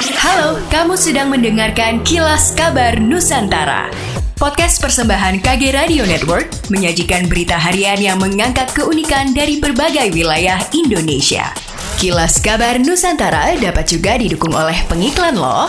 Halo, kamu sedang mendengarkan Kilas Kabar Nusantara. Podcast persembahan KG Radio Network menyajikan berita harian yang mengangkat keunikan dari berbagai wilayah Indonesia. Kilas Kabar Nusantara dapat juga didukung oleh pengiklan loh.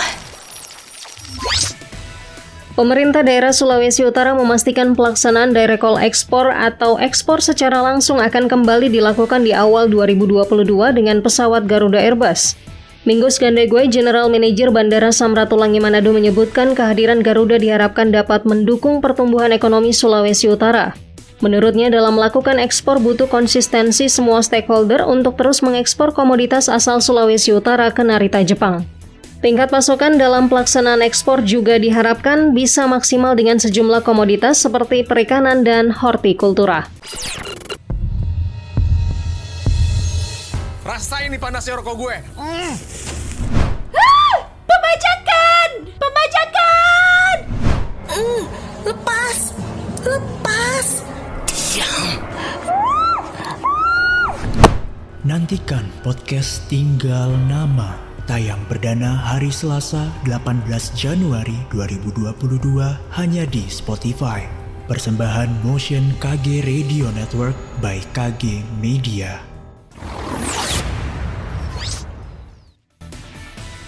Pemerintah daerah Sulawesi Utara memastikan pelaksanaan direct call ekspor atau ekspor secara langsung akan kembali dilakukan di awal 2022 dengan pesawat Garuda Airbus. Minggu Gandegwe, General Manager Bandara Samratulangi Manado menyebutkan kehadiran Garuda diharapkan dapat mendukung pertumbuhan ekonomi Sulawesi Utara. Menurutnya, dalam melakukan ekspor butuh konsistensi semua stakeholder untuk terus mengekspor komoditas asal Sulawesi Utara ke Narita, Jepang. Tingkat pasokan dalam pelaksanaan ekspor juga diharapkan bisa maksimal dengan sejumlah komoditas seperti perikanan dan hortikultura. Rasain nih panasnya rokok gue. Mm. Ah, pembajakan! Pembajakan! Mm, lepas! Lepas! Diam! Nantikan podcast Tinggal Nama tayang perdana hari Selasa 18 Januari 2022 hanya di Spotify. Persembahan Motion KG Radio Network by KG Media.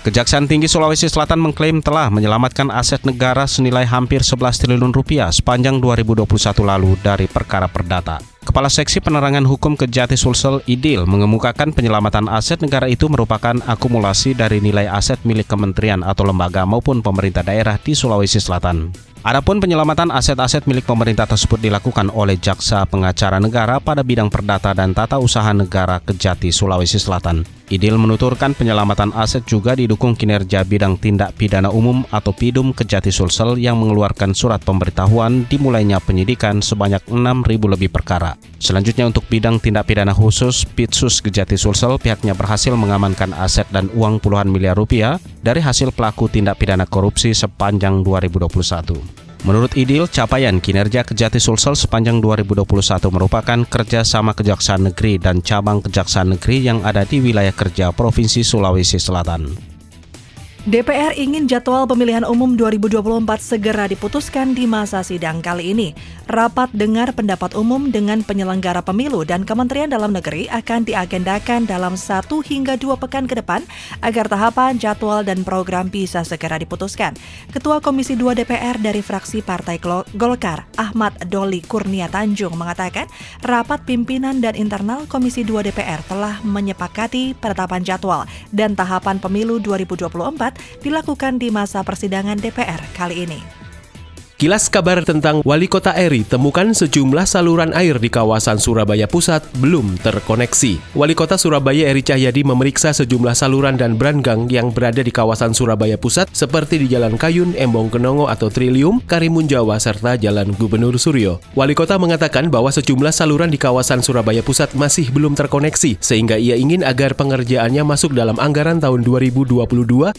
Kejaksaan Tinggi Sulawesi Selatan mengklaim telah menyelamatkan aset negara senilai hampir 11 triliun rupiah sepanjang 2021 lalu dari perkara perdata. Kepala Seksi Penerangan Hukum Kejati Sulsel Idil mengemukakan penyelamatan aset negara itu merupakan akumulasi dari nilai aset milik kementerian atau lembaga maupun pemerintah daerah di Sulawesi Selatan. Adapun penyelamatan aset-aset milik pemerintah tersebut dilakukan oleh Jaksa Pengacara Negara pada bidang perdata dan tata usaha negara Kejati Sulawesi Selatan. Idil menuturkan penyelamatan aset juga didukung kinerja bidang tindak pidana umum atau PIDUM Kejati Sulsel yang mengeluarkan surat pemberitahuan dimulainya penyidikan sebanyak 6.000 lebih perkara. Selanjutnya untuk bidang tindak pidana khusus Pitsus Kejati Sulsel pihaknya berhasil mengamankan aset dan uang puluhan miliar rupiah dari hasil pelaku tindak pidana korupsi sepanjang 2021. Menurut Idil, capaian kinerja Kejati Sulsel sepanjang 2021 merupakan kerjasama Kejaksaan Negeri dan cabang Kejaksaan Negeri yang ada di wilayah kerja Provinsi Sulawesi Selatan. DPR ingin jadwal pemilihan umum 2024 segera diputuskan di masa sidang kali ini. Rapat dengar pendapat umum dengan penyelenggara pemilu dan Kementerian Dalam Negeri akan diagendakan dalam satu hingga dua pekan ke depan agar tahapan, jadwal, dan program bisa segera diputuskan. Ketua Komisi 2 DPR dari fraksi Partai Golkar, Ahmad Doli Kurnia Tanjung, mengatakan rapat pimpinan dan internal Komisi 2 DPR telah menyepakati penetapan jadwal dan tahapan pemilu 2024 dilakukan di masa persidangan DPR kali ini. Kilas kabar tentang Wali Kota Eri temukan sejumlah saluran air di kawasan Surabaya Pusat belum terkoneksi. Wali Kota Surabaya Eri Cahyadi memeriksa sejumlah saluran dan brandgang yang berada di kawasan Surabaya Pusat seperti di Jalan Kayun, Embong Kenongo atau Trilium, Karimun Jawa, serta Jalan Gubernur Suryo. Wali Kota mengatakan bahwa sejumlah saluran di kawasan Surabaya Pusat masih belum terkoneksi, sehingga ia ingin agar pengerjaannya masuk dalam anggaran tahun 2022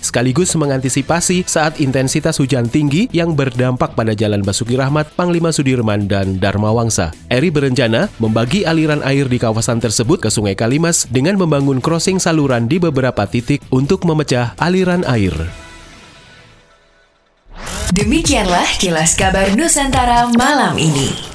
sekaligus mengantisipasi saat intensitas hujan tinggi yang berdampak Jalan Basuki Rahmat, Panglima Sudirman, dan Dharma Wangsa. Eri berencana membagi aliran air di kawasan tersebut ke Sungai Kalimas dengan membangun crossing saluran di beberapa titik untuk memecah aliran air. Demikianlah kilas kabar Nusantara malam ini.